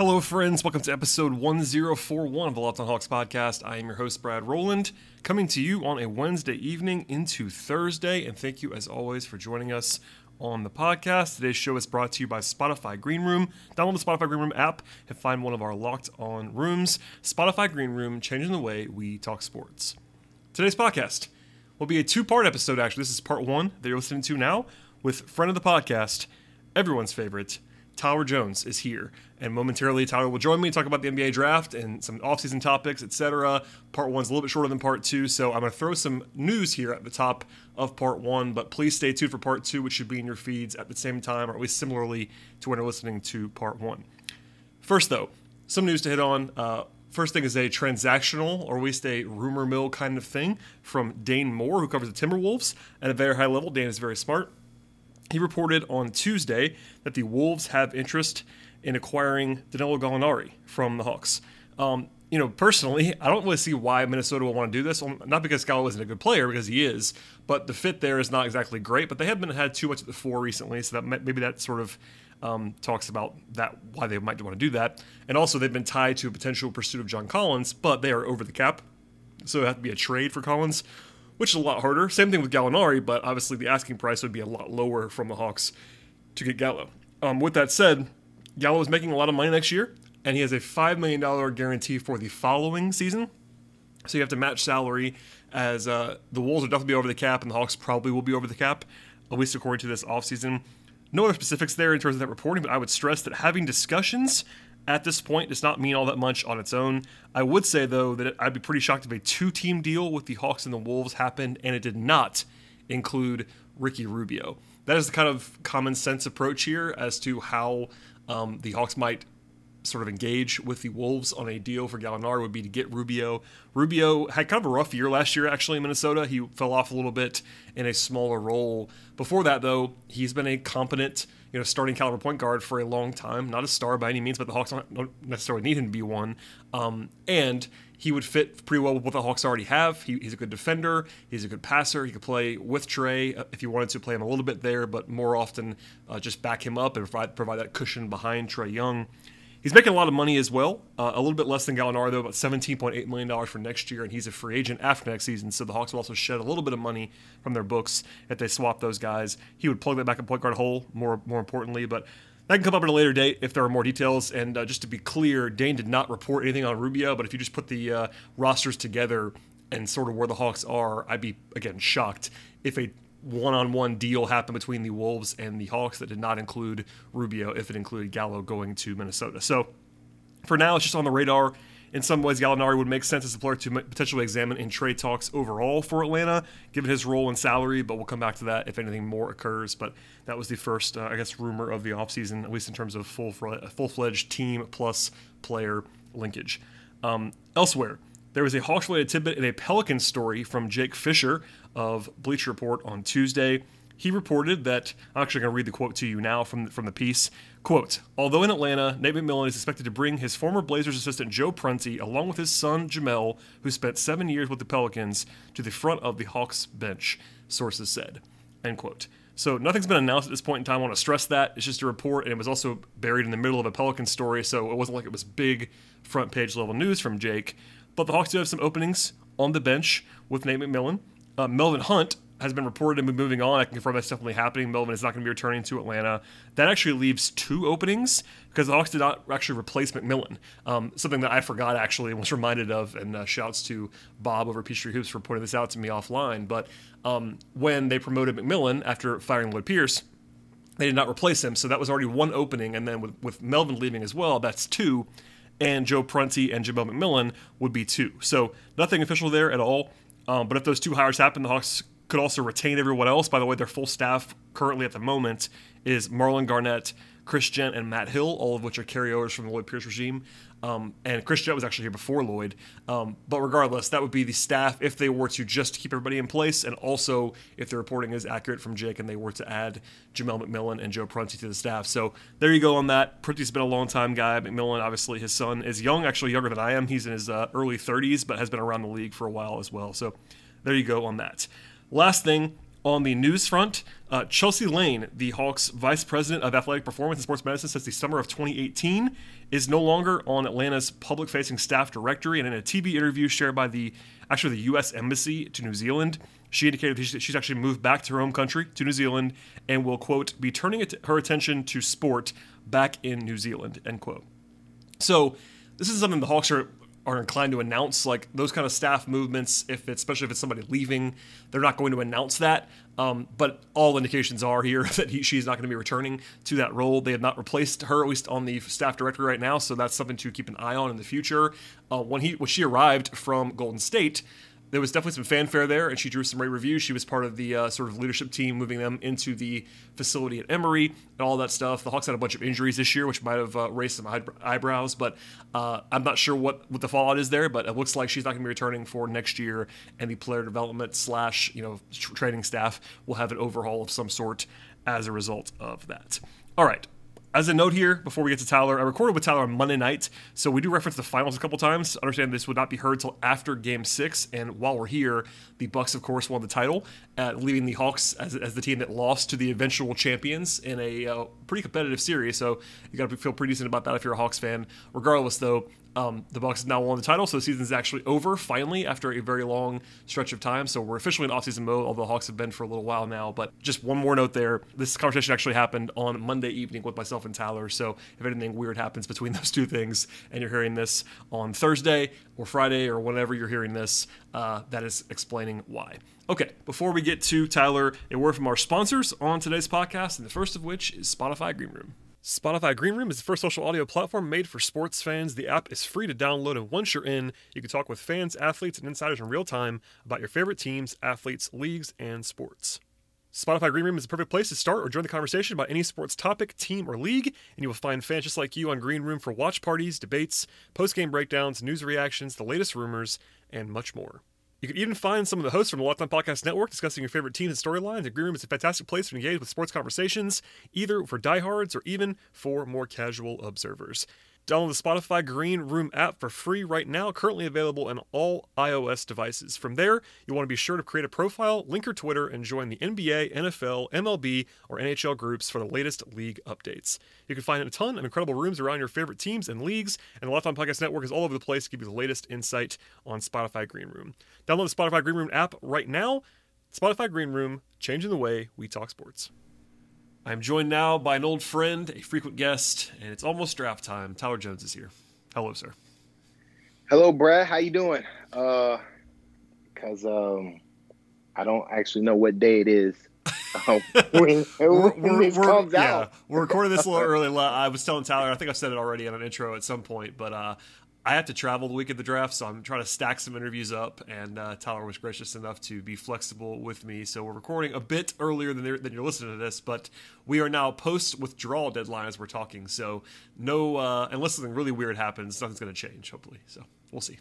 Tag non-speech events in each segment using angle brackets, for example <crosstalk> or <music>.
Hello, friends. Welcome to episode 1041 of the Locked on Hawks podcast. I am your host, Brad Rowland, coming to you on a Wednesday evening into Thursday. And thank you, as always, for joining us on the podcast. Today's show is brought to you by Spotify Green Room. Download the Spotify Green Room app and find one of our Locked On rooms. Spotify Green Room, changing the way we talk sports. Today's podcast will be a two part episode, actually. This is part one that you're listening to now with friend of the podcast, everyone's favorite, Tyler Jones is here, and momentarily Tyler will join me to talk about the NBA draft and some offseason topics, etc. Part one's a little bit shorter than part two, so I'm going to throw some news here at the top of part one, but please stay tuned for part two, which should be in your feeds at the same time, or at least similarly to when you're listening to part one. First, though, some news to hit on. Uh, First thing is a transactional, or at least a rumor mill kind of thing from Dane Moore, who covers the Timberwolves at a very high level. Dane is very smart. He reported on Tuesday that the Wolves have interest in acquiring Danilo Gallinari from the Hawks. Um, you know, personally, I don't really see why Minnesota will want to do this. Not because Gallo isn't a good player, because he is, but the fit there is not exactly great. But they haven't had too much at the four recently, so that maybe that sort of um, talks about that why they might want to do that. And also, they've been tied to a potential pursuit of John Collins, but they are over the cap, so it have to be a trade for Collins which is a lot harder. Same thing with Gallinari, but obviously the asking price would be a lot lower from the Hawks to get Gallo. Um, with that said, Gallo is making a lot of money next year, and he has a $5 million guarantee for the following season. So you have to match salary as uh, the Wolves will definitely be over the cap, and the Hawks probably will be over the cap, at least according to this offseason. No other specifics there in terms of that reporting, but I would stress that having discussions at this point does not mean all that much on its own. I would say, though, that I'd be pretty shocked if a two team deal with the Hawks and the Wolves happened and it did not include Ricky Rubio. That is the kind of common sense approach here as to how um, the Hawks might sort of engage with the Wolves on a deal for Gallinari would be to get Rubio. Rubio had kind of a rough year last year, actually, in Minnesota. He fell off a little bit in a smaller role. Before that, though, he's been a competent, you know, starting caliber point guard for a long time. Not a star by any means, but the Hawks don't necessarily need him to be one. Um, and he would fit pretty well with what the Hawks already have. He, he's a good defender. He's a good passer. He could play with Trey uh, if you wanted to play him a little bit there, but more often uh, just back him up and provide, provide that cushion behind Trey Young. He's making a lot of money as well, uh, a little bit less than Gallinari though, about $17.8 million for next year, and he's a free agent after next season. So the Hawks will also shed a little bit of money from their books if they swap those guys. He would plug that back in point guard hole more more importantly, but that can come up at a later date if there are more details. And uh, just to be clear, Dane did not report anything on Rubio, but if you just put the uh, rosters together and sort of where the Hawks are, I'd be again shocked if a one-on-one deal happened between the Wolves and the Hawks that did not include Rubio if it included Gallo going to Minnesota. So for now, it's just on the radar. In some ways, Gallinari would make sense as a player to potentially examine in trade talks overall for Atlanta, given his role and salary, but we'll come back to that if anything more occurs. But that was the first, uh, I guess, rumor of the offseason, at least in terms of full full-fledged team plus player linkage. Um, elsewhere, there was a Hawks related tidbit in a Pelicans story from Jake Fisher of Bleacher Report on Tuesday. He reported that I'm actually going to read the quote to you now from from the piece. Quote: Although in Atlanta, Nate McMillan is expected to bring his former Blazers assistant Joe Prunty, along with his son Jamelle, who spent seven years with the Pelicans, to the front of the Hawks bench. Sources said. End quote. So nothing's been announced at this point in time. I want to stress that it's just a report, and it was also buried in the middle of a Pelican story, so it wasn't like it was big front page level news from Jake. But the Hawks do have some openings on the bench with Nate McMillan. Uh, Melvin Hunt has been reported to be moving on. I can confirm that's definitely happening. Melvin is not going to be returning to Atlanta. That actually leaves two openings because the Hawks did not actually replace McMillan. Um, something that I forgot actually and was reminded of, and uh, shouts to Bob over Peachtree Hoops for pointing this out to me offline. But um, when they promoted McMillan after firing Lloyd Pierce, they did not replace him, so that was already one opening. And then with, with Melvin leaving as well, that's two and Joe Prunty and Jamelle McMillan would be two. So nothing official there at all. Um, but if those two hires happen, the Hawks could also retain everyone else. By the way, their full staff currently at the moment is Marlon Garnett, Chris Jent, and Matt Hill, all of which are carryovers from the Lloyd Pierce regime. Um, and Chris Jent was actually here before Lloyd. Um, but regardless, that would be the staff if they were to just keep everybody in place, and also if the reporting is accurate from Jake and they were to add Jamelle McMillan and Joe Prunty to the staff. So there you go on that. Prunty's been a long time guy. McMillan, obviously, his son is young, actually younger than I am. He's in his uh, early 30s, but has been around the league for a while as well. So there you go on that. Last thing, on the news front, uh, Chelsea Lane, the Hawks vice president of athletic performance and sports medicine since the summer of 2018, is no longer on Atlanta's public facing staff directory. And in a TV interview shared by the actually the U.S. Embassy to New Zealand, she indicated that she's actually moved back to her home country, to New Zealand, and will, quote, be turning her attention to sport back in New Zealand, end quote. So this is something the Hawks are are inclined to announce like those kind of staff movements if it's especially if it's somebody leaving they're not going to announce that. Um, but all indications are here <laughs> that he, she's not going to be returning to that role. They have not replaced her at least on the staff directory right now so that's something to keep an eye on in the future. Uh, when he when she arrived from golden state there was definitely some fanfare there, and she drew some rave reviews. She was part of the uh, sort of leadership team moving them into the facility at Emory and all that stuff. The Hawks had a bunch of injuries this year, which might have uh, raised some eyebrows, but uh, I'm not sure what, what the fallout is there. But it looks like she's not going to be returning for next year, and the player development slash you know training staff will have an overhaul of some sort as a result of that. All right, as a note here, before we get to Tyler, I recorded with Tyler on Monday night, so we do reference the finals a couple times. Understand this would not be heard till after Game Six, and while we're here, the Bucks, of course, won the title, uh, leaving the Hawks as, as the team that lost to the eventual champions in a uh, pretty competitive series. So you got to feel pretty decent about that if you're a Hawks fan. Regardless, though, um, the Bucks have now won the title, so the season is actually over finally after a very long stretch of time. So we're officially in off-season mode, although the Hawks have been for a little while now. But just one more note there: this conversation actually happened on Monday evening with myself and Tyler. So if anything weird happens between <laughs> those two things, and you're hearing this on Thursday or Friday or whenever you're hearing this, uh, that is explaining why. Okay, before we get to Tyler, a word from our sponsors on today's podcast, and the first of which is Spotify Green Room. Spotify Green Room is the first social audio platform made for sports fans. The app is free to download, and once you're in, you can talk with fans, athletes, and insiders in real time about your favorite teams, athletes, leagues, and sports. Spotify Green Room is the perfect place to start or join the conversation about any sports topic, team, or league, and you will find fans just like you on Green Room for watch parties, debates, post game breakdowns, news reactions, the latest rumors, and much more. You can even find some of the hosts from the Locked On Podcast Network discussing your favorite teams and storylines. The Green Room is a fantastic place to engage with sports conversations, either for diehards or even for more casual observers. Download the Spotify Green Room app for free right now, currently available on all iOS devices. From there, you'll want to be sure to create a profile, link your Twitter, and join the NBA, NFL, MLB, or NHL groups for the latest league updates. You can find a ton of incredible rooms around your favorite teams and leagues, and the On Podcast Network is all over the place to give you the latest insight on Spotify Green Room. Download the Spotify Green Room app right now. Spotify Green Room, changing the way we talk sports. I'm joined now by an old friend, a frequent guest, and it's almost draft time. Tyler Jones is here. Hello, sir. Hello, Brad. How you doing? Uh, cause um, I don't actually know what day it is. <laughs> Um, when, we're, we're, we're, yeah, we're recording this a little <laughs> early. I was telling Tyler, I think I've said it already in an intro at some point, but uh, I have to travel the week of the draft, so I'm trying to stack some interviews up. And uh, Tyler was gracious enough to be flexible with me, so we're recording a bit earlier than, than you're listening to this. But we are now post withdrawal deadline as we're talking, so no, uh, unless something really weird happens, nothing's going to change. Hopefully, so we'll see.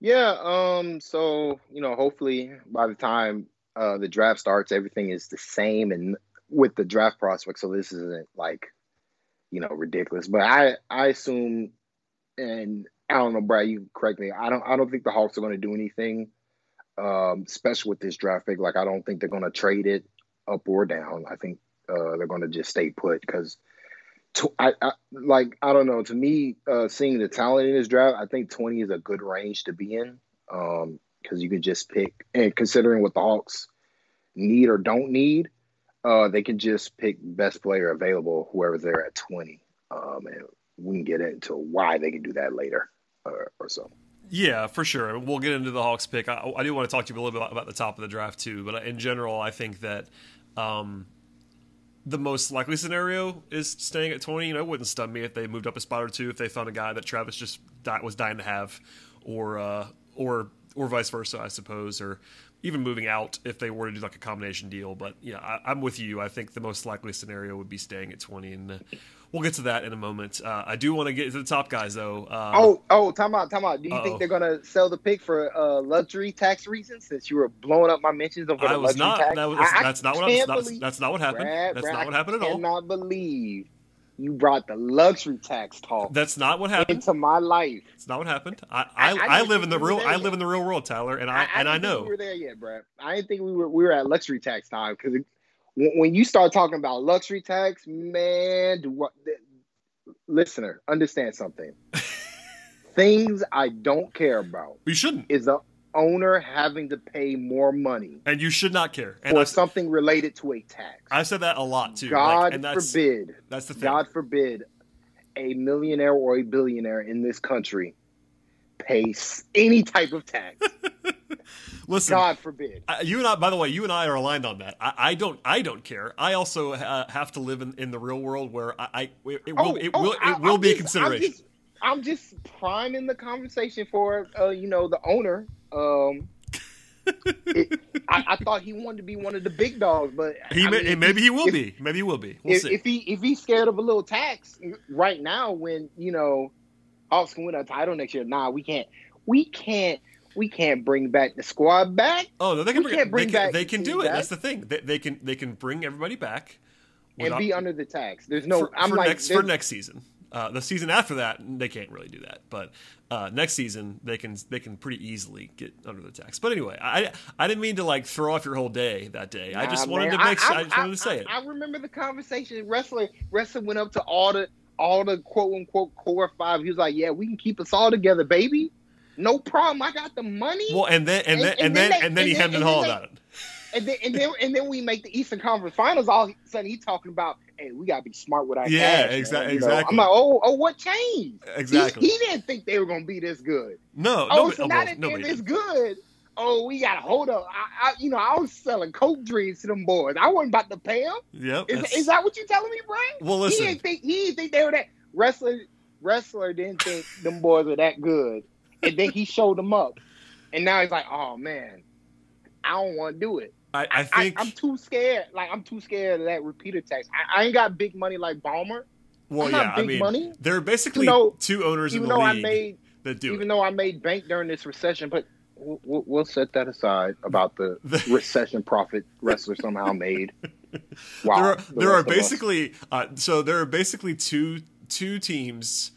Yeah. Um. So you know, hopefully by the time uh, the draft starts, everything is the same and with the draft prospect. So this isn't like you know ridiculous. But I I assume and I don't know, Brad. You correct me. I don't. I don't think the Hawks are going to do anything um, special with this draft pick. Like I don't think they're going to trade it up or down. I think uh, they're going to just stay put because. I, I, like I don't know. To me, uh, seeing the talent in this draft, I think twenty is a good range to be in because um, you can just pick. And considering what the Hawks need or don't need, uh, they can just pick best player available, whoever's there at twenty. Um, and we can get into why they can do that later or, or so. Yeah, for sure. We'll get into the Hawks pick. I, I, do want to talk to you a little bit about, the top of the draft too, but in general, I think that um, the most likely scenario is staying at 20. You know, it wouldn't stun me if they moved up a spot or two if they found a guy that Travis just was dying to have, or uh, or or vice versa, I suppose, or even moving out if they were to do like a combination deal. But yeah, I, am with you. I think the most likely scenario would be staying at 20, and uh, we'll get to that in a moment. Uh, I do want to get to the top guys though. Uh, oh, oh, time out, time out. Do you uh-oh. think they're gonna sell the pick for uh, luxury tax reasons? Since you were blowing up my mentions over the luxury not, tax, that was, I, that's not what I'm, that's, that's not what happened. Brad, that's Brad, not what happened at all. I cannot believe you brought the luxury tax talk. That's not what happened into my life. It's not what happened. I I, I, I live in the real I live in the real world, Tyler, and I, and I know we were there yet, Brad. I didn't think we were we were at luxury tax time because when you start talking about luxury tax, man, do what? Listener, understand something. <laughs> Things I don't care about. You shouldn't. Is the owner having to pay more money. And you should not care. And for something related to a tax. I said that a lot too. God like, that's, forbid. That's the thing. God forbid a millionaire or a billionaire in this country pays any type of tax. <laughs> Listen, God forbid. you and I, by the way, you and I are aligned on that. I, I don't, I don't care. I also uh, have to live in, in the real world where I, I it, will, oh, it will, oh, it will I, be just, a consideration. I'm just, I'm just priming the conversation for, uh, you know, the owner um, it, I, I, <laughs> thought he wanted to be one of the big dogs, but he may, mean, maybe he will if, be. Maybe he will be. We'll if, if, he if he's scared of a little tax right now, when you know Hawks can win a title next year, nah, we can't. We can't. We can't bring back the squad back. Oh no, they can we bring, bring they can, They can do it. Back. That's the thing. They, they, can they can bring everybody back and be under the tax. There's no. For, I'm for like next, for next season. Uh, the season after that, they can't really do that. But uh, next season, they can they can pretty easily get under the tax. But anyway, I I didn't mean to like throw off your whole day that day. Nah, I just wanted man. to make I, I, I just wanted to say it. I remember the conversation. Ressler Ressler went up to all the all the quote unquote core five. He was like, "Yeah, we can keep us all together, baby. No problem. I got the money." Well, and then and, then and, and then, they, and then he hemmed and hawed about it. And then and then and then we make the Eastern Conference Finals. All of a sudden, he talking about hey, we gotta be smart with our yeah, cash. Exactly, exactly. I'm like, oh, oh, what changed? Exactly. He, he, didn't think they were gonna be this good. No, oh, nobody, so oh, now that they're this good, oh, we gotta hold up. I, I, you know, I was selling coke dreams to them boys. I wasn't about to pay them. Yep. Is, is that what you're telling me, Brian? Well, listen. He didn't think he didn't think they were that Ressler. Ressler didn't think them boys were that good, and then he showed them up, and now he's like, oh man, I don't want to do it. I, I think I, am too scared. Like I'm too scared of that repeater tax. I, I ain't got big money like Ballmer. Well, I'm yeah, I mean, money. there are basically though, two owners in the league I made, that do. Even it. though I made bank during this recession, but we'll, we'll set that aside about the <laughs> recession profit Ressler somehow made. Wow, <laughs> there are, the there are basically uh, so there are basically two two teams.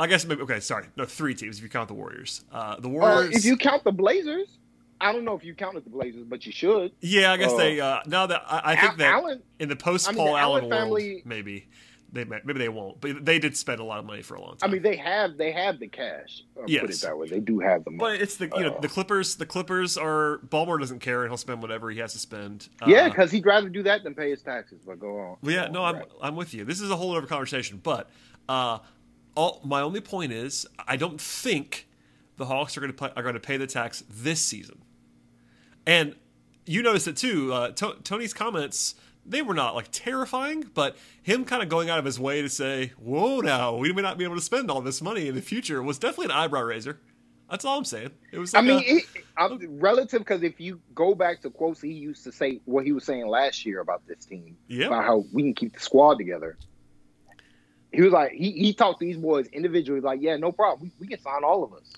I guess maybe okay. Sorry, no, three teams if you count the Warriors. Uh, the Warriors. Uh, if you count the Blazers. I don't know if you counted the Blazers, but you should. Yeah, I guess uh, they. Uh, now that I, I think Al- that Allen, in the post Paul I mean, Allen, Allen family, world, maybe they maybe they won't, but they did spend a lot of money for a long time. I mean, they have they have the cash. yes. Put it that way, they do have the money. But it's the you uh, know the Clippers. The Clippers are Ballmer doesn't care and he'll spend whatever he has to spend. Yeah, because uh, he'd rather do that than pay his taxes. But go on. Well, yeah, go no, on, I'm right. I'm with you. This is a whole other conversation, but uh, all my only point is I don't think the Hawks are going to are going to pay the tax this season. And you noticed it too. Uh, Tony's comments they were not like terrifying, but him kind of going out of his way to say, "Whoa, now we may not be able to spend all this money in the future," was definitely an eyebrow raiser. That's all I'm saying. It was. Like I mean, a, it, I'm, relative because if you go back to quotes he used to say, what he was saying last year about this team, yeah, about how we can keep the squad together. He was like, he, he talked to these boys individually, like, yeah, no problem, we, we can sign all of us.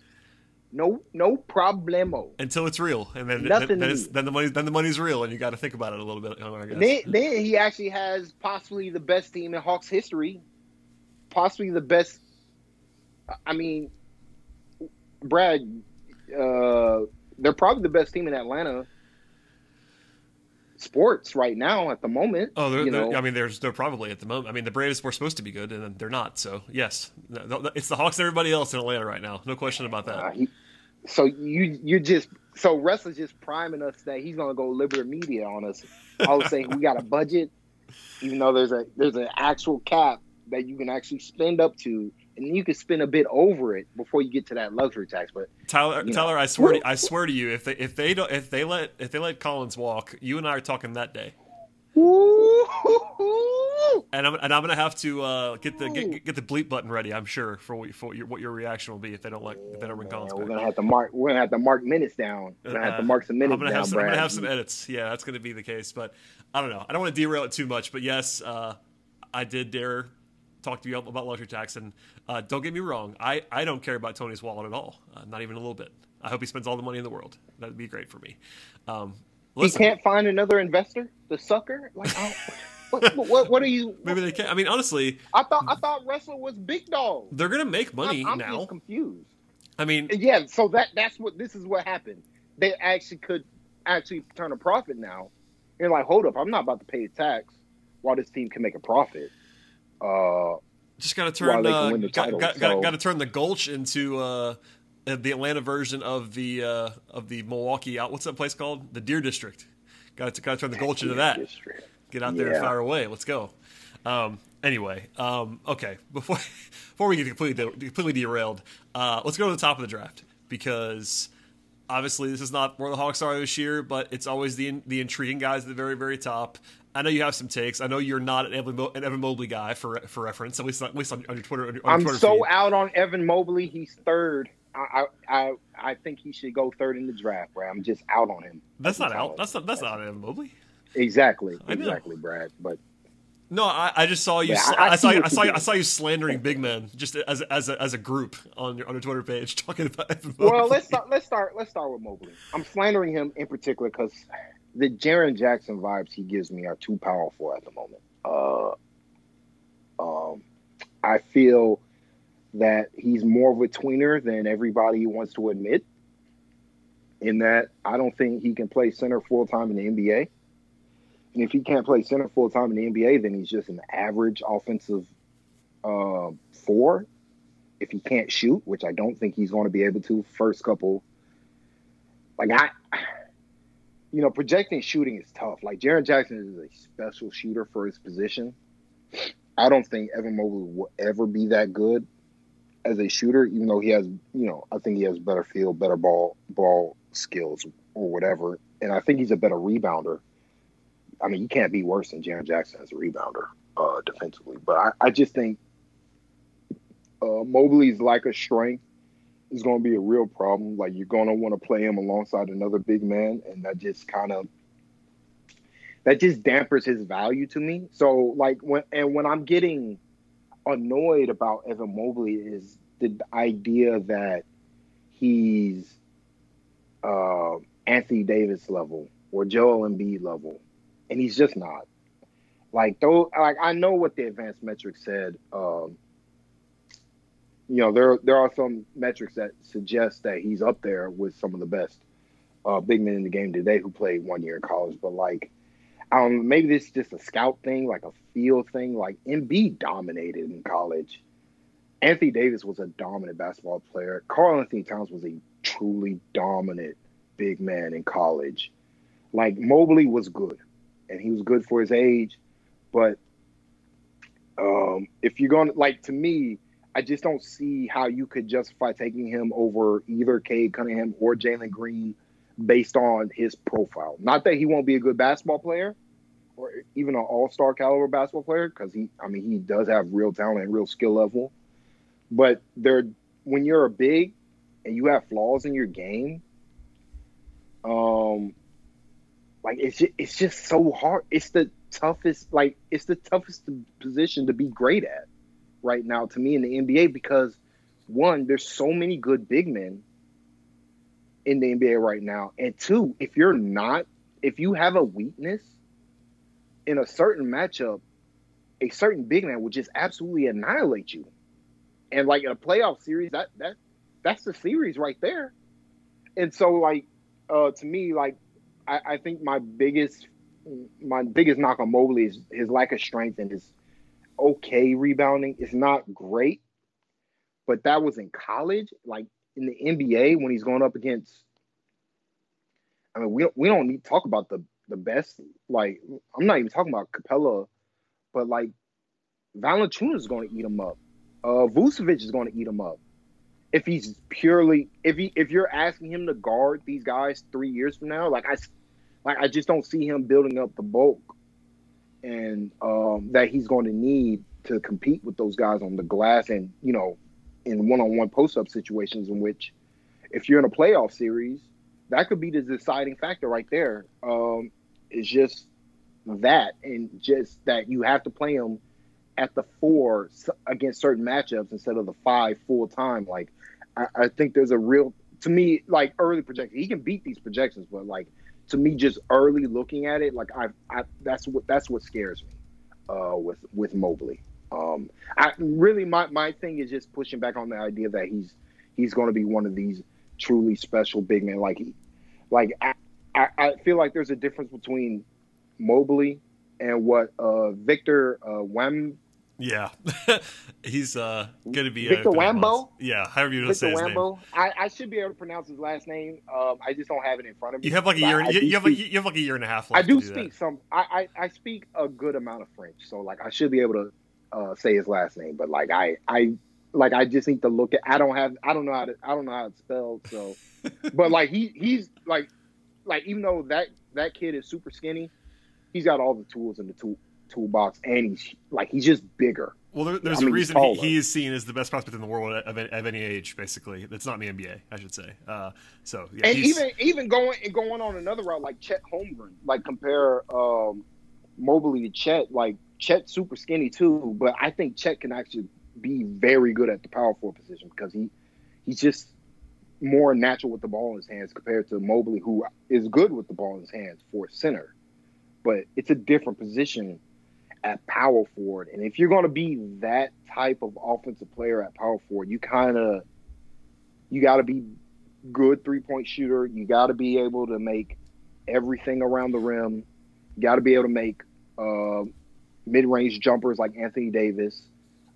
No, no problemo. Until it's real, and then then, then, then, the money then the money's real, and you got to think about it a little bit. I guess. Then, then he actually has possibly the best team in Hawks history, possibly the best. I mean, Brad, uh, they're probably the best team in Atlanta sports right now at the moment. Oh, they're, they're, I mean, there's they're probably at the moment. I mean, the Braves were supposed to be good, and they're not. So yes, it's the Hawks and everybody else in Atlanta right now. No question about that. Uh, he, so you you just so is just priming us that he's gonna go liberal media on us. I was saying we got a budget, even though there's a there's an actual cap that you can actually spend up to, and you can spend a bit over it before you get to that luxury tax. But Tyler, Tyler, know. I swear, to, I swear to you, if they if they don't if they let if they let Collins walk, you and I are talking that day. And I'm and I'm gonna have to uh, get the get, get, the bleep button ready. I'm sure for what, for your, what your reaction will be if they don't like if they don't bring Collins. We're gonna have to mark. We're gonna have to mark minutes down. We're gonna have to uh, mark some minutes I'm gonna down. Have some, Brad. I'm gonna have some edits. Yeah, that's gonna be the case. But I don't know. I don't want to derail it too much. But yes, uh, I did dare talk to you about luxury tax, and uh, don't get me wrong. I I don't care about Tony's wallet at all. Uh, not even a little bit. I hope he spends all the money in the world. That'd be great for me. Um, listen, he can't find another investor. The sucker. Like. what, what, what, are you? <laughs> Maybe they can't. I mean, honestly, I thought I thought wrestling was big dog. They're gonna make money I'm, I'm now. Just confused. I mean, yeah. So that that's what this is what happened. They actually could actually turn a profit now. You're like, hold up, I'm not about to pay a tax while this team can make a profit. Uh, just got to turn uh, got, got, so. got, to turn the Gulch into uh, the Atlanta version of the uh, of the Milwaukee out. What's that place called? The Deer District. Got to got to turn the Gulch into that. District. Get out there yeah. and fire away. Let's go. Um, anyway, um, okay. <laughs> Before before we get completely completely derailed, uh, let's go to the top of the draft because obviously this is not where the Hawks are this year, but it's always the the intriguing guys at the very very top. I know you have some takes. I know you're not an Evan, an Evan Mobley guy for for reference, at least at least on, on your Twitter. On your I'm Twitter so feed. out on Evan Mobley. He's third. I, I I think he should go third in the draft, bro. I'm just out on him. That's not out. That's not that's not Evan Mobley. Exactly, exactly, Brad. But no, I, I just saw you. Yeah, I, I, saw, I saw, I saw you slandering big men just as as a, as a group on your on your Twitter page <laughs> talking about. Evan Mobley. Well, let's start. Let's start. Let's start with Mobley. I'm slandering him in particular because the Jaren Jackson vibes he gives me are too powerful at the moment. Uh, um, I feel that he's more of a tweener than everybody wants to admit. In that, I don't think he can play center full time in the NBA. And if he can't play center full time in the NBA, then he's just an average offensive uh, four. If he can't shoot, which I don't think he's going to be able to, first couple, like I, you know, projecting shooting is tough. Like Jaren Jackson is a special shooter for his position. I don't think Evan Mobley will ever be that good as a shooter, even though he has, you know, I think he has better feel, better ball ball skills or whatever, and I think he's a better rebounder. I mean, you can't be worse than Jaren Jackson as a rebounder uh, defensively. But I, I just think uh, Mobley's like a strength is going to be a real problem. Like you're going to want to play him alongside another big man, and that just kind of that just dampers his value to me. So like when and when I'm getting annoyed about Evan Mobley is the idea that he's uh, Anthony Davis level or Joel Embiid level and he's just not. Like though, like I know what the advanced metrics said. Um, you know, there there are some metrics that suggest that he's up there with some of the best uh, big men in the game today who played one year in college. But like, I don't. Maybe this is just a scout thing, like a feel thing. Like Embiid dominated in college. Anthony Davis was a dominant basketball player. Karl-Anthony Towns was a truly dominant big man in college. Like Mobley was good and he was good for his age. But um, if you're going to, like, to me, I just don't see how you could justify taking him over either Cade Cunningham or Jalen Green based on his profile. Not that he won't be a good basketball player or even an all star caliber basketball player, because he, I mean, he does have real talent and real skill level. But there, when you're a big and you have flaws in your game, um, like it's just, it's just so hard. It's the toughest like it's the toughest position to be great at right now to me in the NBA because one, there's so many good big men in the NBA right now. And two, if you're not if you have a weakness in a certain matchup, a certain big man will just absolutely annihilate you. And like in a playoff series, that that that's the series right there. And so like uh to me, like I, I think my biggest my biggest knock on Mobley is his lack of strength and his okay rebounding. It's not great, but that was in college. Like in the NBA, when he's going up against, I mean, we don't, we don't need to talk about the the best. Like I'm not even talking about Capela, but like Valanciunas is going to eat him up. Uh, Vucevic is going to eat him up. If he's purely, if he, if you're asking him to guard these guys three years from now, like I, like I just don't see him building up the bulk and um, that he's going to need to compete with those guys on the glass and you know in one-on-one post-up situations in which if you're in a playoff series that could be the deciding factor right there. Um, it's just that and just that you have to play him at the four against certain matchups instead of the five full time like I, I think there's a real to me like early projection he can beat these projections but like to me just early looking at it like i i that's what that's what scares me uh with with mobley um, I really my my thing is just pushing back on the idea that he's he's going to be one of these truly special big men. Like he, like I, I, I feel like there's a difference between Mobley and what uh, Victor uh, Wem. Yeah, <laughs> he's uh, going to be Victor Wambo. Yeah, however you say his Wambo. name. I, I should be able to pronounce his last name. Um, I just don't have it in front of me. You have like a year. I, you, you have like, you have like a year and a half. I do, do speak some. I, I I speak a good amount of French, so like I should be able to uh, say his last name, but like I I like I just need to look at. I don't have. I don't know how to. I don't know how it's spelled. So, <laughs> but like he he's like like even though that that kid is super skinny, he's got all the tools in the tool toolbox, and he's like he's just bigger. Well, there, there's I mean, a reason he, he, is seen as the best prospect in the world of, of any age. Basically, that's not in the NBA, I should say. Uh, so, yeah, and even even going going on another route like Chet Holmgren, like compare um, Mobley to Chet, like Chet's super skinny too, but I think Chet can actually be very good at the power forward position because he he's just more natural with the ball in his hands compared to Mobley, who is good with the ball in his hands for center. But it's a different position at power forward. And if you're going to be that type of offensive player at power forward, you kind of you got to be good three point shooter. You got to be able to make everything around the rim. You got to be able to make uh, mid-range jumpers like Anthony Davis.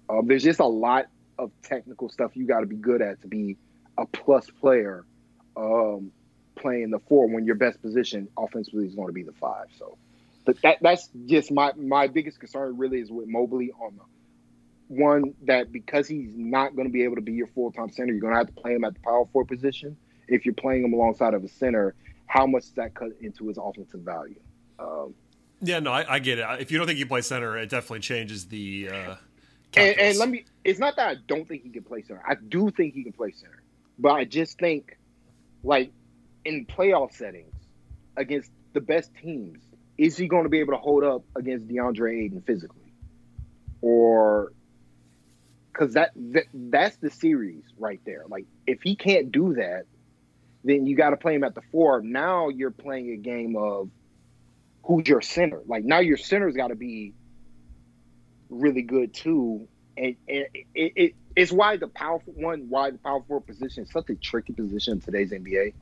Um, there's just a lot of technical stuff you got to be good at to be a plus player um, playing the four when your best position offensively is going to be the five. So, but that that's just my my biggest concern really is with Mobley on the one that because he's not going to be able to be your full time center, you're going to have to play him at the power forward position. If you're playing him alongside of a center, how much does that cut into his offensive value? Um, yeah, no, I, I, get it. If you don't think he plays center, it definitely changes the. Uh, and, and, let me. It's not that I don't think he can play center. I do think he can play center, but I just think, like, in playoff settings against the best teams, is he going to be able to hold up against DeAndre Ayton physically, or because that, that that's the series right there. Like, if he can't do that, then you got to play him at the four. Now you're playing a game of who's your center. Like now your center's got to be really good too. And, and it, it, it's why the powerful one, why the powerful position is such a tricky position in today's NBA.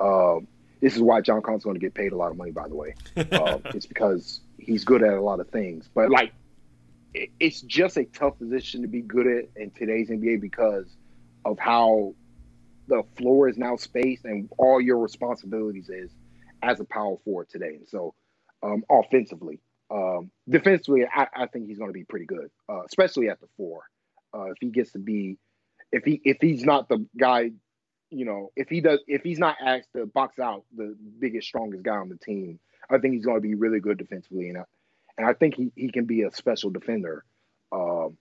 Um, this is why John Collins going to get paid a lot of money, by the way. Uh, <laughs> it's because he's good at a lot of things. But like, it, it's just a tough position to be good at in today's NBA because of how the floor is now spaced and all your responsibilities is as a power forward today. And so um, offensively. Um, defensively, I, I, think he's going to be pretty good, uh, especially at the four. Uh, if he gets to be, if he if he's not the guy, you know, if he does, if he's not asked to box out the biggest, strongest guy on the team, I think he's going to be really good defensively, and I, and I think he, he can be a special defender. Um,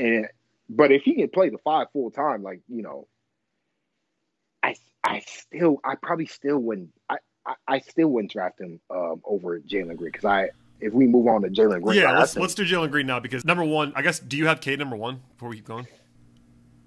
and but if he can play the five full time, like you know, I I still I probably still wouldn't I, I, I still wouldn't draft him um, over Jalen Green because I if we move on to Jalen Green, yeah, let's think, let's do Jalen Green now because number one, I guess, do you have Cade number one before we keep going?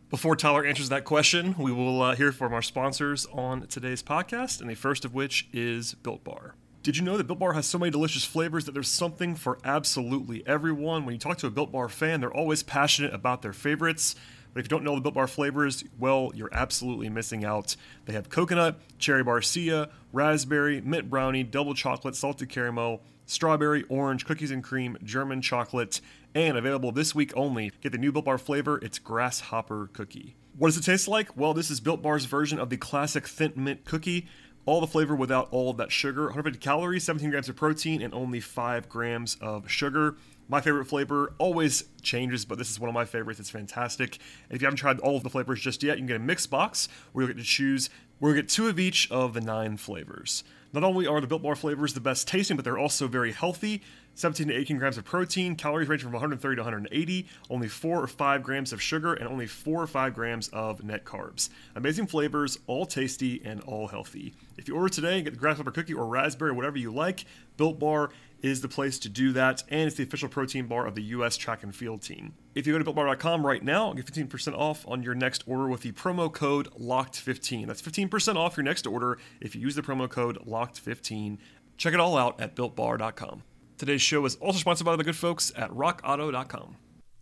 Before Tyler answers that question, we will uh, hear from our sponsors on today's podcast, and the first of which is Built Bar. Did you know that Built Bar has so many delicious flavors that there's something for absolutely everyone? When you talk to a Built Bar fan, they're always passionate about their favorites. But if you don't know the Built Bar flavors, well, you're absolutely missing out. They have coconut, cherry barcia, raspberry, mint brownie, double chocolate, salted caramel, strawberry, orange, cookies and cream, German chocolate, and available this week only. Get the new Built Bar flavor, it's grasshopper cookie. What does it taste like? Well, this is Built Bar's version of the classic Thin Mint cookie. All the flavor without all of that sugar. 150 calories, 17 grams of protein, and only 5 grams of sugar. My favorite flavor always changes, but this is one of my favorites. It's fantastic. And if you haven't tried all of the flavors just yet, you can get a mix box where you'll get to choose. We'll get two of each of the nine flavors. Not only are the Built Bar flavors the best tasting, but they're also very healthy. 17 to 18 grams of protein, calories range from 130 to 180, only 4 or 5 grams of sugar, and only 4 or 5 grams of net carbs. Amazing flavors, all tasty and all healthy. If you order today and get the grasshopper cookie or raspberry, whatever you like, Built Bar is the place to do that, and it's the official protein bar of the U.S. track and field team. If you go to BuiltBar.com right now, get 15% off on your next order with the promo code LOCKED15. That's 15% off your next order if you use the promo code LOCKED15. Check it all out at BuiltBar.com. Today's show is also sponsored by the good folks at RockAuto.com.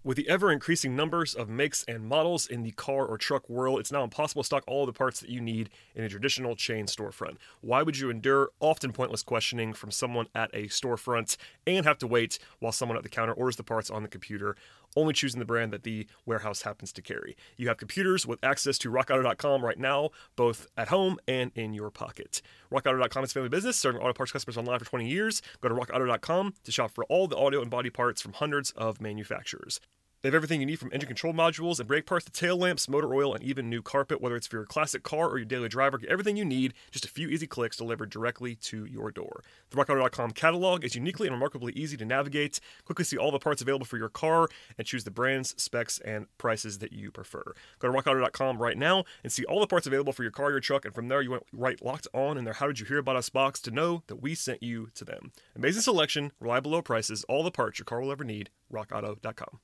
With the ever increasing numbers of makes and models in the car or truck world, it's now impossible to stock all the parts that you need in a traditional chain storefront. Why would you endure often pointless questioning from someone at a storefront and have to wait while someone at the counter orders the parts on the computer, only choosing the brand that the warehouse happens to carry? You have computers with access to rockauto.com right now, both at home and in your pocket. RockAuto.com is family business, serving auto parts customers online for 20 years. Go to RockAuto.com to shop for all the audio and body parts from hundreds of manufacturers. They have everything you need from engine control modules and brake parts to tail lamps, motor oil, and even new carpet. Whether it's for your classic car or your daily driver, get everything you need, just a few easy clicks delivered directly to your door. The RockAuto.com catalog is uniquely and remarkably easy to navigate. Quickly see all the parts available for your car and choose the brands, specs, and prices that you prefer. Go to RockAuto.com right now and see all the parts available for your car, or your truck, and from there you went right locked on in their How Did You Hear About Us box to know that we sent you to them. Amazing selection, reliable low prices, all the parts your car will ever need. RockAuto.com.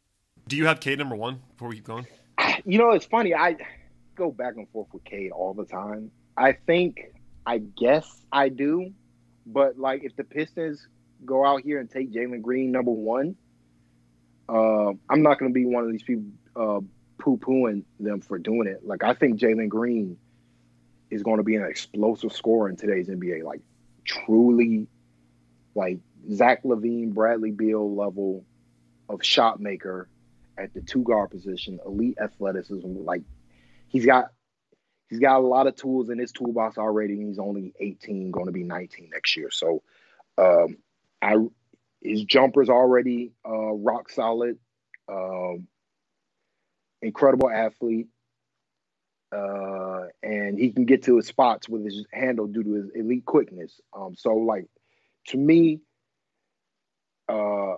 Do you have Cade number one before we keep going? You know, it's funny. I go back and forth with Cade all the time. I think, I guess I do, but like if the Pistons go out here and take Jalen Green number one, uh, I'm not going to be one of these people uh, poo pooing them for doing it. Like I think Jalen Green is going to be an explosive scorer in today's NBA. Like truly, like Zach LaVine, Bradley Beal level of shot maker at the two guard position, elite athleticism. Like he's got he's got a lot of tools in his toolbox already, and he's only 18, going to be 19 next year. So um, I his jumper's already uh, rock solid. Um, incredible athlete. Uh, and he can get to his spots with his handle due to his elite quickness. Um, so like to me, uh,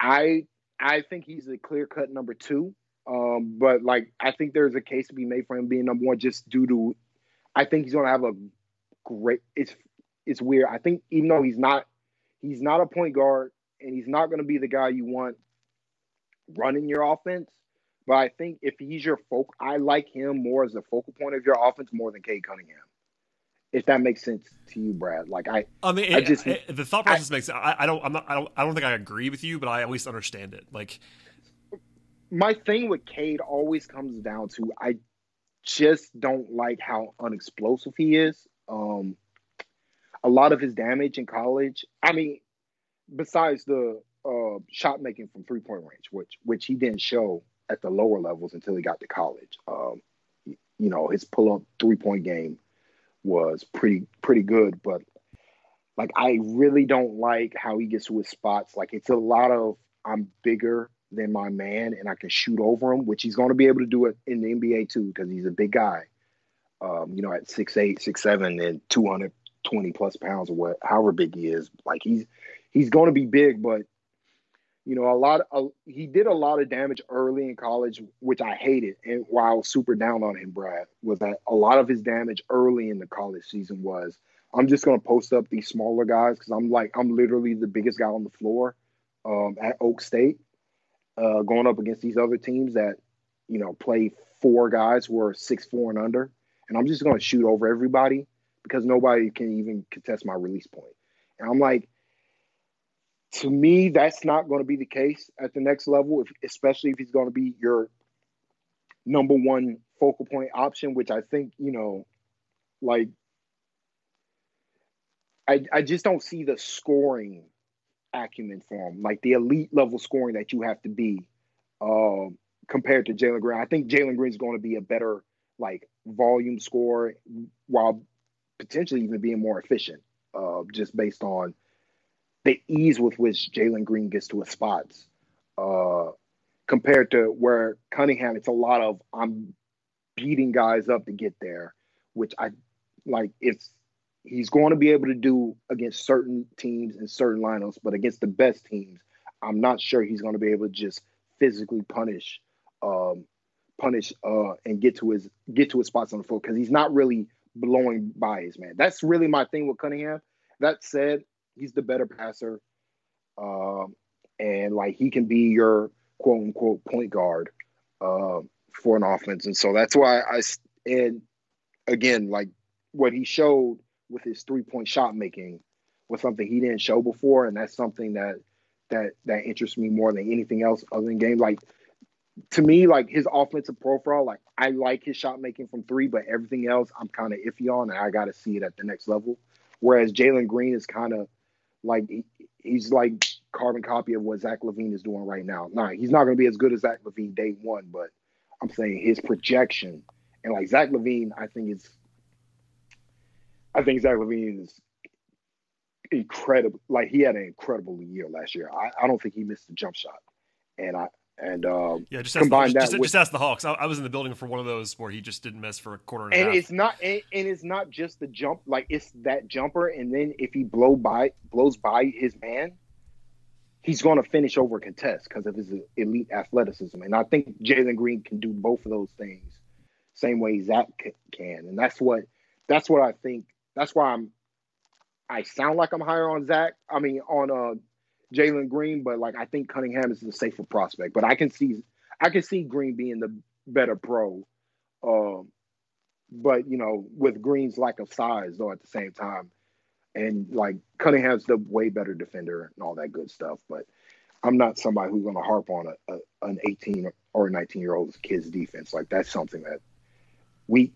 I I think he's a clear cut number two. Um, but like I think there's a case to be made for him being number one just due to I think he's gonna have a great it's it's weird. I think even though he's not he's not a point guard and he's not gonna be the guy you want running your offense. But I think if he's your folk, I like him more as the focal point of your offense more than Cade Cunningham if that makes sense to you, Brad. Like I, I mean, I just it, the thought process I, makes. I, I don't. I'm not. I don't. I don't think I agree with you, but I at least understand it. Like my thing with Cade always comes down to I just don't like how unexplosive he is. Um, a lot of his damage in college. I mean, besides the uh, shot making from three point range, which which he didn't show at the lower levels until he got to college. Um, you know, his pull up three point game was pretty pretty good, but like I really don't like how he gets to his spots. Like it's a lot of I'm bigger than my man and I can shoot over him, which he's going to be able to do it in the NBA too because he's a big guy. Um, you know, at six eight, six seven, and two hundred twenty plus pounds or what, however big he is. Like he's he's going to be big, but you know, a lot. Of, he did a lot of damage early in college, which I hated. And while super down on him, Brad, was that a lot of his damage early in the college season was I'm just going to post up these smaller guys because I'm like I'm literally the biggest guy on the floor um, at Oak State, uh, going up against these other teams that you know play four guys who are six four and under, and I'm just going to shoot over everybody because nobody can even contest my release point. And I'm like to me, that's not going to be the case at the next level, if, especially if he's going to be your number one focal point option, which I think, you know, like, I, I just don't see the scoring acumen for him, like the elite level scoring that you have to be uh, compared to Jalen Green. I think Jalen Green is going to be a better, like, volume scorer while potentially even being more efficient, uh, just based on the ease with which Jalen Green gets to his spots, uh, compared to where Cunningham, it's a lot of I'm beating guys up to get there, which I like. It's he's going to be able to do against certain teams and certain lineups, but against the best teams, I'm not sure he's going to be able to just physically punish, um, punish, uh, and get to his get to his spots on the floor because he's not really blowing by his man. That's really my thing with Cunningham. That said, he's the better passer, um, and like he can be your quote unquote point guard uh, for an offense, and so that's why I and again like what he showed with his three point shot making was something he didn't show before, and that's something that that that interests me more than anything else other than game. Like to me, like his offensive profile, like I like his shot making from three, but everything else I'm kind of iffy on, and I got to see it at the next level. Whereas Jalen Green is kind of like he's like carbon copy of what Zach LaVine is doing right now. Nah, he's not going to be as good as Zach LaVine day one, but I'm saying his projection and like Zach LaVine, I think is I think Zach LaVine is incredible. Like he had an incredible year last year. I, I don't think he missed a jump shot, and I and um, yeah, just combine the, that just, with, just ask the Hawks. I, I, was in the building for one of those where he just didn't miss for a quarter and, and half. it's not and, and, it's not just the jump. Like it's that jumper, and then if he blow by blows by his man, he's going to finish over a contest because of his elite athleticism. And I think Jalen Green can do both of those things, same way Zach can. And that's what that's what I think. That's why I'm I sound like I'm higher on Zach. I mean, on uh, Jalen Green, but like I think Cunningham is the safer prospect. But I can see, I can see Green being the better pro. Um, but you know, with Green's lack of size, though, at the same time, and like Cunningham's the way better defender and all that good stuff. But I'm not somebody who's going to harp on a, a, an 18 or 19 year old kid's defense. Like that's something that we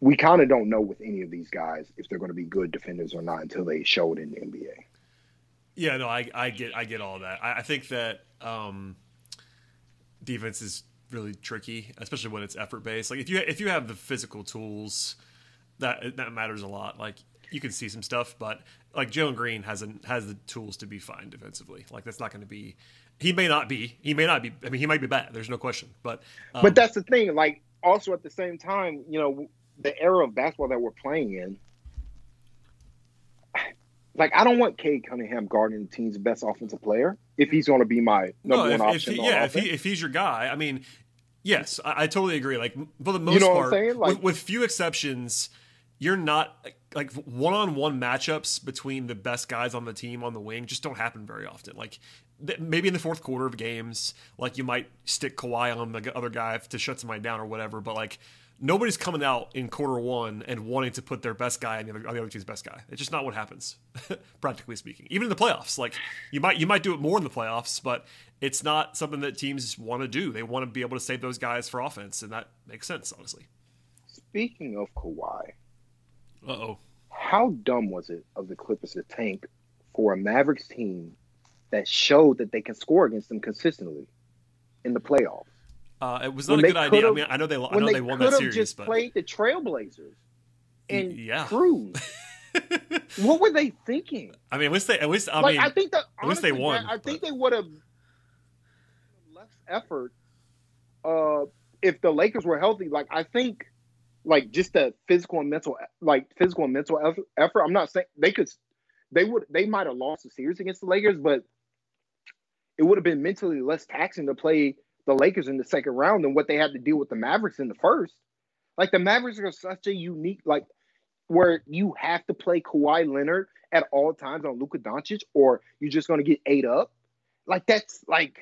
we kind of don't know with any of these guys if they're going to be good defenders or not until they show it in the NBA. Yeah, no, I, I get I get all that. I, I think that um, defense is really tricky, especially when it's effort based. Like if you if you have the physical tools, that that matters a lot. Like you can see some stuff, but like Jalen Green has a, has the tools to be fine defensively. Like that's not going to be. He may not be. He may not be. I mean, he might be bad. There's no question. But um, but that's the thing. Like also at the same time, you know, the era of basketball that we're playing in, like I don't want Cade Cunningham guarding the team's best offensive player if he's going to be my number no, if, one option. If he, yeah, if, he, if he's your guy, I mean, yes, I, I, totally agree. Like for the most you know part, like, with, with few exceptions, you're not like one-on-one matchups between the best guys on the team on the wing just don't happen very often. Like maybe in the fourth quarter of games, like you might stick Kawhi on the other guy to shut somebody down or whatever, but like nobody's coming out in quarter one and wanting to put their best guy on the other, on the other team's best guy. It's just not what happens, <laughs> practically speaking. Even in the playoffs, like you might you might do it more in the playoffs, but it's not something that teams want to do. They want to be able to save those guys for offense, and that makes sense, honestly. Speaking of Kawhi, uh oh, how dumb was it of the Clippers to tank for a Mavericks team that showed that they can score against them consistently in the playoffs? Uh, it was not when a good idea. I mean, I know they, I know they, they won that series, just but played the Trailblazers and yeah. <laughs> cruise. what were they thinking? I mean, at least they, at least I like, mean, I think that at least they won. I think they would have less effort uh, if the Lakers were healthy. Like I think, like just the physical and mental, like physical and mental effort. I'm not saying they could, they would, they might have lost the series against the Lakers, but it would have been mentally less taxing to play the Lakers in the second round than what they had to deal with the Mavericks in the first. Like the Mavericks are such a unique, like where you have to play Kawhi Leonard at all times on Luka Doncic, or you're just going to get ate up. Like that's like,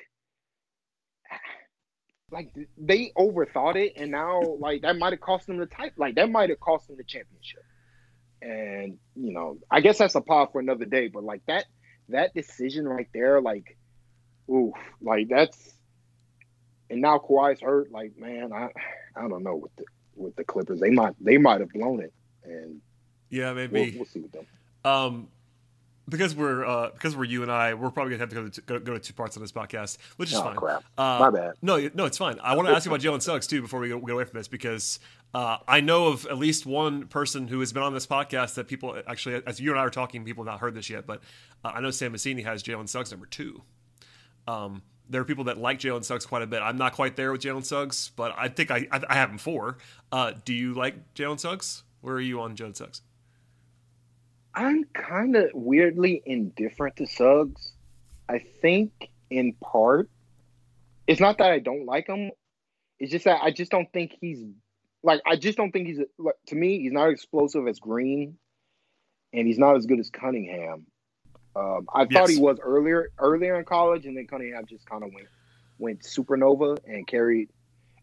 like they overthought it, and now like that might have cost them the type. Like that might have cost them the championship. And you know, I guess that's a pot for another day. But like that, that decision right there, like, ooh, like that's and now Kawhi's hurt. Like, man, I I don't know with the with the Clippers. They might they might have blown it, and yeah, maybe we'll, we'll see with them. Um, because we're uh, because we're you and I, we're probably gonna have to go to, go, go to two parts on this podcast, which is oh, fine. Crap. Uh, My bad. No, no, it's fine. I want to ask you about Jalen Suggs too before we go, get away from this because uh, I know of at least one person who has been on this podcast that people actually, as you and I are talking, people have not heard this yet, but uh, I know Sam Vecenie has Jalen Suggs number two. Um, there are people that like Jalen Suggs quite a bit. I'm not quite there with Jalen Suggs, but I think I I, I have him four. Uh, do you like Jalen Suggs? Where are you on Jalen Suggs? I'm kind of weirdly indifferent to Suggs. I think in part, it's not that I don't like him. It's just that I just don't think he's like I just don't think he's like, to me he's not as explosive as Green, and he's not as good as Cunningham. Um, I thought Yes. he was earlier earlier in college, and then Cunningham just kind of went went supernova and carried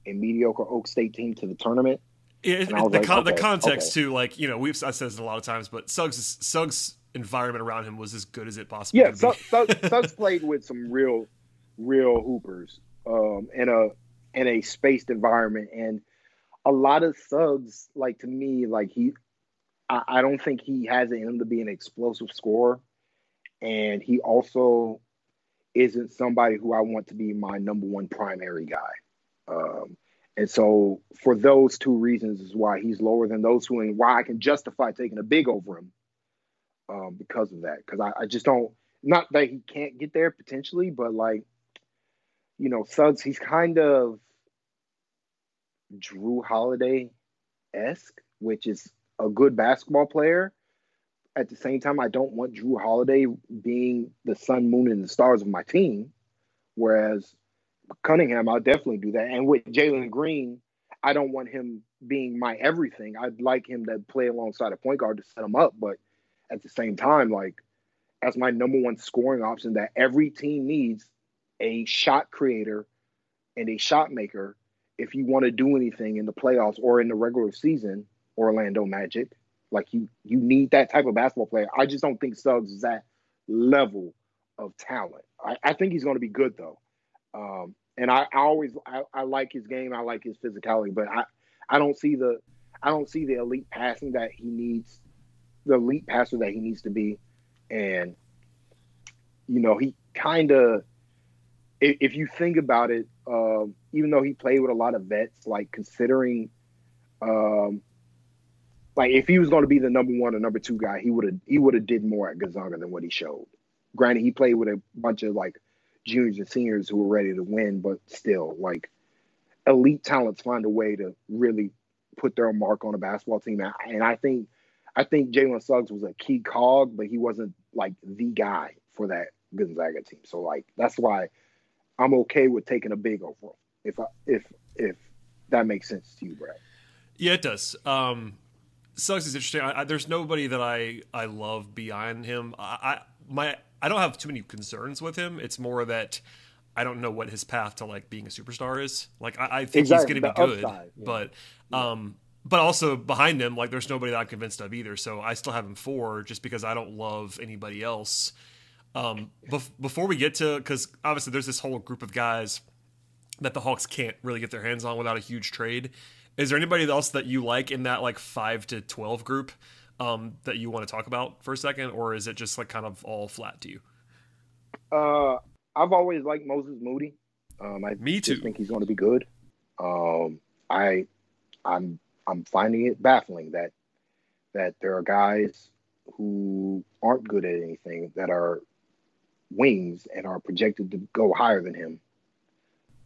a mediocre Oak State team to the tournament. It, And I was the, like, con- the context okay. too, like you know, we've I said this a lot of times, but Suggs Suggs environment around him was as good as it possibly Yeah, could Suggs, be. Suggs, <laughs> Suggs played with some real, real hoopers um, in a in a spaced environment, and a lot of Suggs, like to me, like he, I, I don't think he has it in him to be an explosive scorer, and he also isn't somebody who I want to be my number one primary guy. Um, and so, for those two reasons, is why he's lower than those who, and why I can justify taking a big over him um, because of that. Because I, I just don't, not that he can't get there potentially, but like, you know, Suggs, he's kind of Jrue Holiday esque, which is a good basketball player. At the same time, I don't want Jrue Holiday being the sun, moon, and the stars of my team. Whereas Cunningham, I'll definitely do that. And with Jalen Green, I don't want him being my everything. I'd like him to play alongside a point guard to set him up. But at the same time, like as my number one scoring option that every team needs a shot creator and a shot maker if you want to do anything in the playoffs or in the regular season, Orlando Magic. Like you you need that type of basketball player. I just don't think Suggs is that level of talent. I, I think he's going to be good though. Um, and I, I always I, I like his game. I like his physicality, but I I don't see the I don't see the elite passing that he needs, the elite passer that he needs to be, and you know he kind of if, you think about it, um, even though he played with a lot of vets, like considering, um, like if he was going to be the number one or number two guy, he would have he would have did more at Gonzaga than what he showed. Granted, he played with a bunch of like juniors and seniors who were ready to win, but still, like elite talents find a way to really put their mark on a basketball team. And I- think I think Jalen Suggs was a key cog, but he wasn't like the guy for that Gonzaga team. So like that's why I'm okay with taking a big overall. If I if if that makes sense to you, Brad. Yeah, it does. Um, Suggs is interesting. I, I, there's nobody that I I love beyond him. I, I my I don't have too many concerns with him. It's more that I don't know what his path to like being a superstar is. Like I, I think Exactly, he's going to be good, upside, yeah. but um, but also behind him, like there's nobody that I'm convinced of either. So I still have him four, just because I don't love anybody else. Um, bef- before we get to, because obviously there's this whole group of guys that the Hawks can't really get their hands on without a huge trade. Is there anybody else that you like in that like five to twelve group um, that you want to talk about for a second, or is it just like kind of all flat to you? Uh, I've always liked Moses Moody. Um, I Me too. think he's going to be good. Um, I, I'm, I'm finding it baffling that that there are guys who aren't good at anything that are wings and are projected to go higher than him.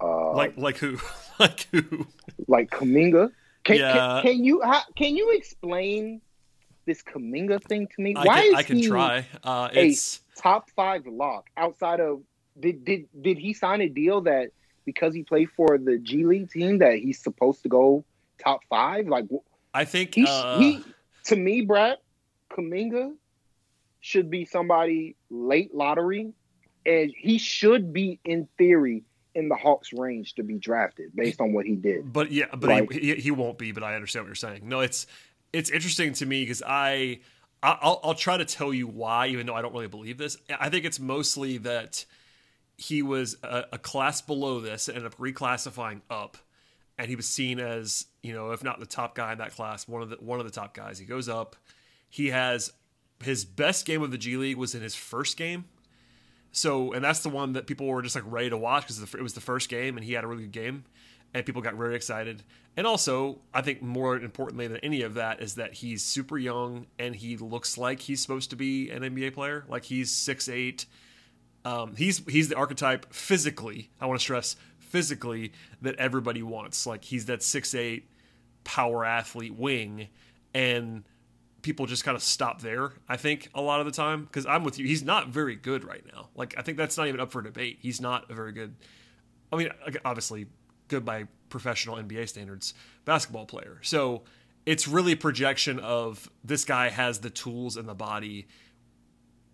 Uh, like like who? <laughs> like who? like Kuminga. Can, Yeah. can, can you how, can you explain this Kuminga thing to me? I Why can, is I can he try. Uh, a it's top five lock outside of did did did he sign a deal that because he played for the G League team that he's supposed to go top five? Like I think he, uh, he to me, Brad Kuminga should be somebody late lottery, and he should be in theory in the Hawks range to be drafted based on what he did. But yeah, but Like- he, he won't be. But I understand what you're saying. No, it's it's interesting to me because I I- I'll I'll try to tell you why, even though I don't really believe this. I think it's mostly that he was a, a class below this, ended up reclassifying up, and he was seen as you know if not the top guy in that class, one of the one of the top guys. He goes up. He has his best game of the G League was in his first game. So, and that's the one that people were just like ready to watch because it was the first game and he had a really good game and people got really excited. And also, I think more importantly than any of that is that he's super young and he looks like he's supposed to be an NBA player. Like he's six eight. Um, he's he's the archetype physically. I want to stress physically that everybody wants. Like he's that six eight power athlete wing, and people just kind of stop there. I think a lot of the time because I'm with you. He's not very good right now. Like I think that's not even up for debate. He's not a very good. I mean, obviously good by professional NBA standards basketball player. So it's really projection of this guy has the tools and the body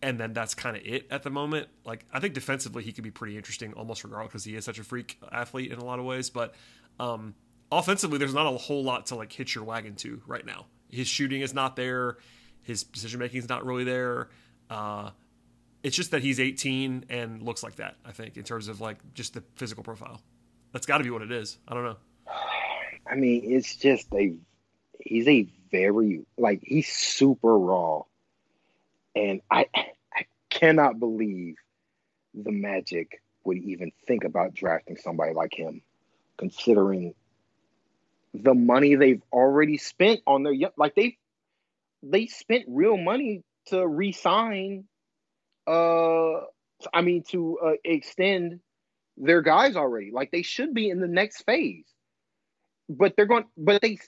and then that's kind of it at the moment. Like I think defensively he could be pretty interesting almost regardless because he is such a freak athlete in a lot of ways. But um, offensively, there's not a whole lot to like hitch your wagon to right now. His shooting is not there. His decision making is not really there. Uh, it's just that he's 18 and looks like that. I think in terms of like just the physical profile. That's got to be what it is. I don't know. I mean, it's just a he's a very like he's super raw and I I cannot believe the Magic would even think about drafting somebody like him, considering the money they've already spent on their like they they spent real money to re-sign uh I mean to uh, extend their guys already. Like they should be in the next phase. But they're going but they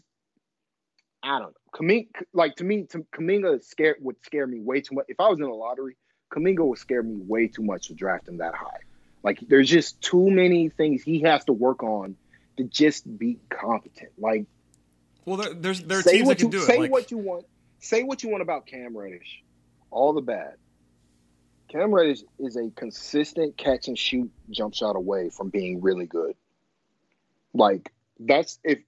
I don't know. Kuminga, like to me, to, Kuminga scare would scare me way too much. If I was in a lottery, Kuminga would scare me way too much to draft him that high. Like there's just too many things he has to work on to just be competent. Like, well, there, there's there are teams that can you, do it. Say like, what you want. Say what you want about Cam Reddish. All the bad. Cam Reddish is a consistent catch and shoot jump shot away from being really good. Like that's if,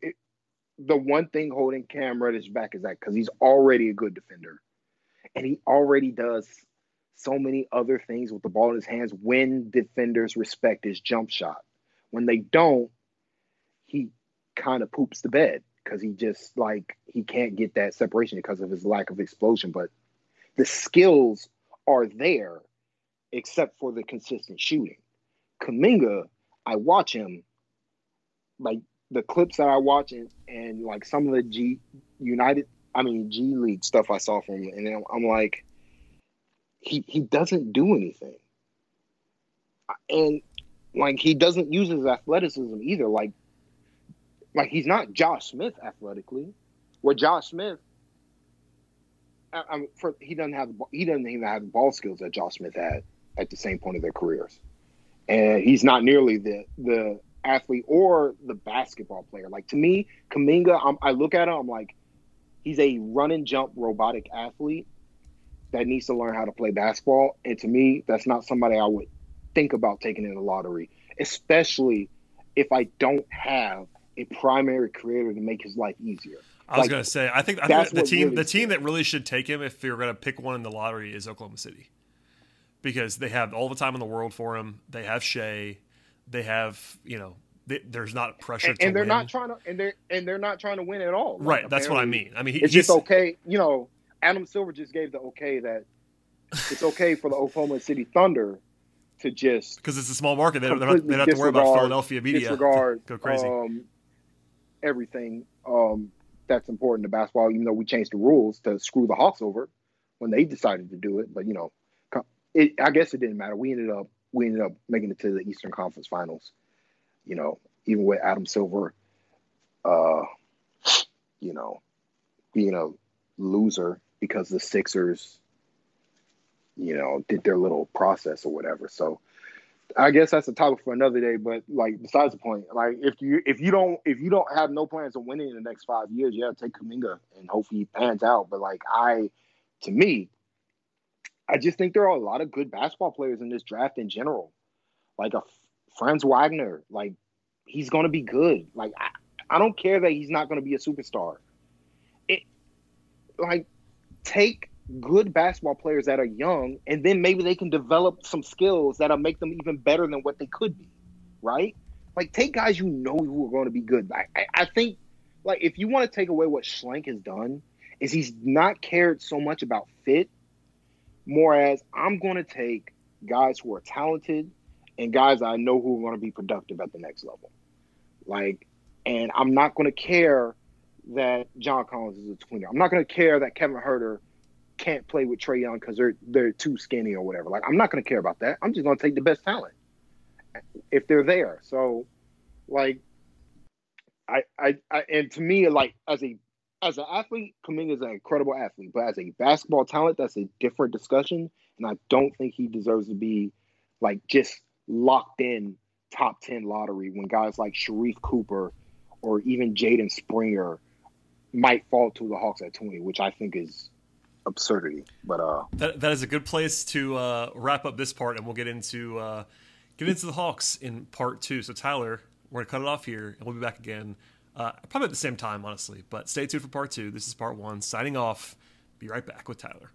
the one thing holding Cam Reddish back is that because he's already a good defender, and he already does so many other things with the ball in his hands when defenders respect his jump shot. When they don't, kind of poops the bed because he just like he can't get that separation because of his lack of explosion. But the skills are there, except for the consistent shooting. Kuminga, I watch him like the clips that I watch and, and like some of the G United, I mean G League stuff I saw from him, and I'm, I'm like, he he doesn't do anything, and like he doesn't use his athleticism either. Like, like he's not Josh Smith athletically, where Josh Smith. I, I for, he doesn't have he doesn't even have the ball skills that Josh Smith had at the same point of their careers, and he's not nearly the the athlete or the basketball player. Like to me, Kuminga, I'm, I look at him, I'm like, he's a run and jump robotic athlete that needs to learn how to play basketball. And to me, that's not somebody I would think about taking in the lottery, especially if I don't have a primary creator to make his life easier. I was gonna say, I think, I think the team, really the team that really should take him if you're gonna pick one in the lottery is Oklahoma City, because they have all the time in the world for him. They have Shai, they have you know they, there's not pressure and, and they're win. not trying to and they're and they're not trying to win at all. Like, right, that's what I mean. I mean, he, it's just okay. You know, Adam Silver just gave the okay that it's okay for the Oklahoma City Thunder to just <laughs> because it's a small market. They don't, they don't have to worry about Philadelphia media. <laughs> Disregard, go crazy. Um, everything um, that's important to basketball. Even though we changed the rules to screw the Hawks over when they decided to do it, but you know, it, I guess it didn't matter. We ended up we ended up making it to the Eastern Conference Finals. You know, even with Adam Silver, uh, you know, being a loser because the Sixers, you know, did their little process or whatever. So I guess that's a topic for another day. But like, besides the point, like if you if you don't if you don't have no plans of winning in the next five years, yeah, take Kuminga and hopefully he pans out. But like I, to me, I just think there are a lot of good basketball players in this draft in general. Like a Franz Wagner, like he's to be good. Like I, I don't care that he's not to be a superstar. It like take good basketball players that are young, and then maybe they can develop some skills that'll make them even better than what they could be. Right? Like take guys you know who are going to be good. I, I, think like if you want to take away what Schlenk has done, is he's not cared so much about fit more as I'm going to take guys who are talented and guys I know who are going to be productive at the next level. Like, and I'm not going to care that John Collins is a tweener. I'm not going to care that Kevin Huerter can't play with Trae Young because they're they're too skinny or whatever. Like, I'm not going to care about that. I'm just going to take the best talent if they're there. So, like, I, I, I, and to me, like as a as an athlete, Kuminga is an incredible athlete, but as a basketball talent, that's a different discussion. And I don't think he deserves to be like just locked in top 10 lottery when guys like Sharife Cooper or even Jaden Springer might fall to the Hawks at 20, which I think is absurdity. But uh that, that is a good place to uh, wrap up this part and we'll get into uh, get into the Hawks in part two. So Tyler, we're gonna cut it off here and we'll be back again. Uh, probably at the same time, honestly. But stay tuned for part two. This is part one. Signing off. Be right back with Tyler.